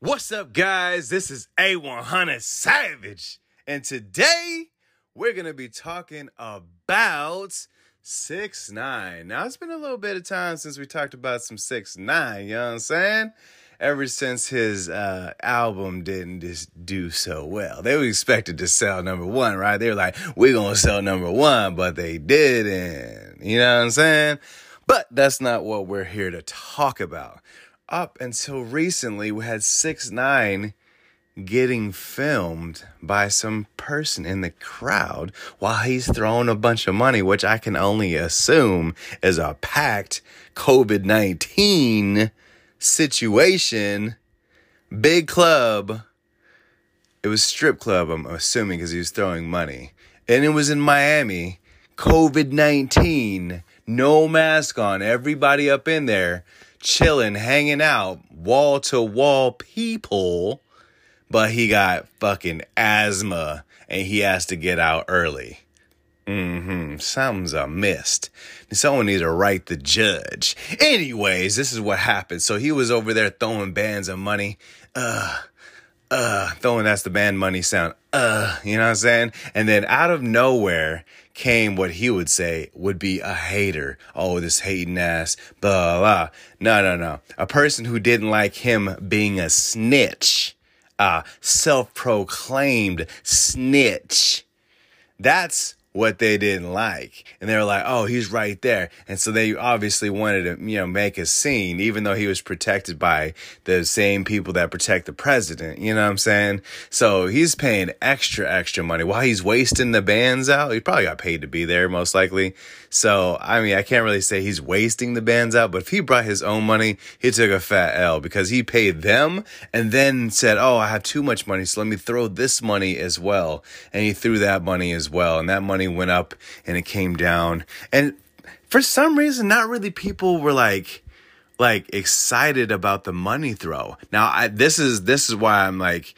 What's up, guys? This is A100 Savage, and today we're gonna be talking about six nine. Now it's been a little bit of time since we talked about some six nine. You know what I'm saying? Ever since his uh, album didn't just do so well, they were expected to sell number one, right? They were like, "We're gonna sell number one," but they didn't. You know what I'm saying? But that's not what we're here to talk about up until recently, we had 6 9 getting filmed by some person in the crowd while he's throwing a bunch of money, which I can only assume is a packed COVID 19 situation. Big club. It was strip club, I'm assuming, because he was throwing money. And it was in Miami. COVID 19. No mask on. Everybody up in there chilling, hanging out, wall to wall people, but he got fucking asthma and he has to get out early. Mm-hmm. Something's amiss. Someone needs to write the judge. Anyways, this is what happened. So he was over there throwing bands of money. Uh, uh, throwing that's the band money sound. Uh, you know what I'm saying? And then out of nowhere, came what he would say would be a hater. Oh, this hating ass, blah, blah. No, no, no. A person who didn't like him being a snitch, a self proclaimed snitch. That's what they didn't like. And they were like, oh, he's right there. And so they obviously wanted to, you know, make a scene, even though he was protected by the same people that protect the president. You know what I'm saying? So he's paying extra, extra money while he's wasting the bands out. He probably got paid to be there, most likely. So, I mean, I can't really say he's wasting the bands out, but if he brought his own money, he took a fat L because he paid them and then said, oh, I have too much money. So let me throw this money as well. And he threw that money as well. And that money went up and it came down. And for some reason, not really people were like, like excited about the money throw. Now, I, this is, this is why I'm like,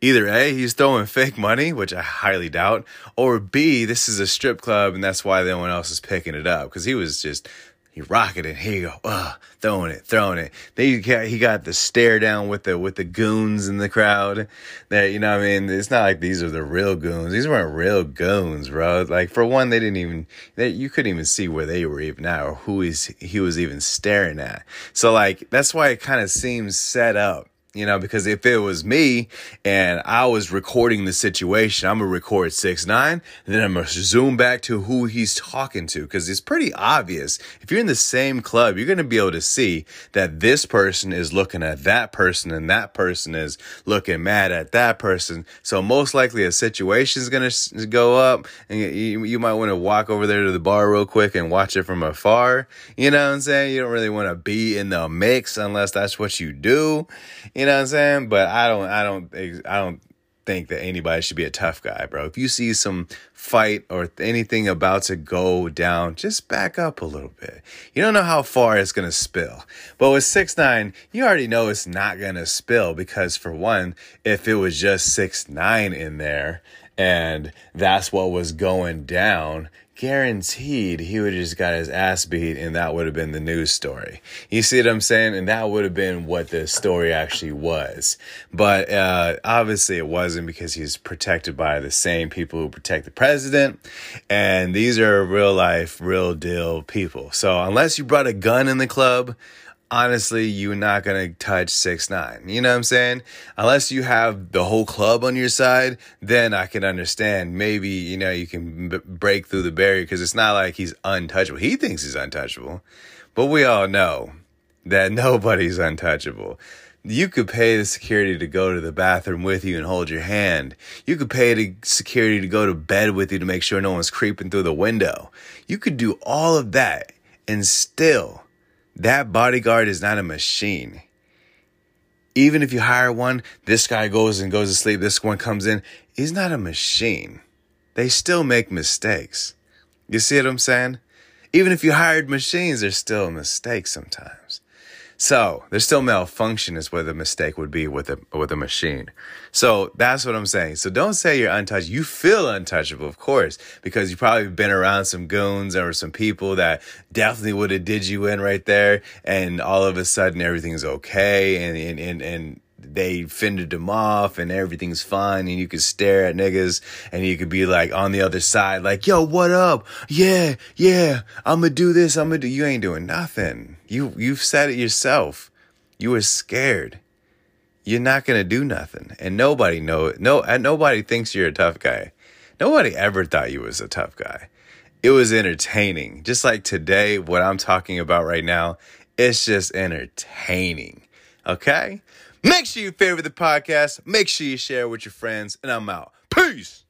either A, he's throwing fake money, which I highly doubt, or B, this is a strip club and that's why no one else is picking it up. Cause he was just he rocketed. Here you go, uh, throwing it, throwing it. Then got, he got the stare down with the with the goons in the crowd. That you know, what I mean, it's not like these are the real goons. These weren't real goons, bro. Like for one, they didn't even they, you couldn't even see where they were even at or who he's he was even staring at. So like that's why it kind of seems set up you know, because if it was me and I was recording the situation, I'm gonna record six nine, then I'm gonna zoom back to who he's talking to, because it's pretty obvious. If you're in the same club, you're gonna be able to see that this person is looking at that person, and that person is looking mad at that person. So most likely a situation is gonna go up, and you, you might want to walk over there to the bar real quick and watch it from afar. You know what I'm saying? You don't really want to be in the mix unless that's what you do. You you know what I'm saying? But I don't, I don't, I don't think that anybody should be a tough guy, bro. If you see some fight or anything about to go down, just back up a little bit. You don't know how far it's gonna spill. But with six nine, you already know it's not gonna spill because for one, if it was just six nine in there and that's what was going down, guaranteed he would have just got his ass beat and that would have been the news story. You see what I'm saying? And that would have been what the story actually was. But uh, obviously it wasn't because he's protected by the same people who protect the president. And these are real life, real deal people. So unless you brought a gun in the club, honestly, you're not to touch six nine. You know what I'm saying? Unless you have the whole club on your side, then I can understand. Maybe, you know, you can b- break through the barrier because it's not like he's untouchable. He thinks he's untouchable, but we all know that nobody's untouchable. You could pay the security to go to the bathroom with you and hold your hand. You could pay the security to go to bed with you to make sure no one's creeping through the window. You could do all of that and still that bodyguard is not a machine. Even if you hire one, this guy goes and goes to sleep, this one comes in. He's not a machine. They still make mistakes. You see what I'm saying? Even if you hired machines, there's still mistakes sometimes. So there's still malfunction is where the mistake would be with a with a machine. So that's what I'm saying. So don't say you're untouched. You feel untouchable, of course, because you probably been around some goons or some people that definitely would have did you in right there, and all of a sudden everything's okay, and and and, and they fended them off and everything's fine and you could stare at niggas and you could be like on the other side like yo what up? Yeah yeah i'm gonna do this i'm gonna do you ain't doing nothing. You you've said it yourself. You were scared. You're not gonna do nothing. And nobody know no and nobody thinks you're a tough guy. Nobody ever thought you was a tough guy. It was entertaining. Just like today what i'm talking about right now it's just entertaining. Okay Make sure you favorite the podcast. Make sure you share with your friends. And I'm out. Peace.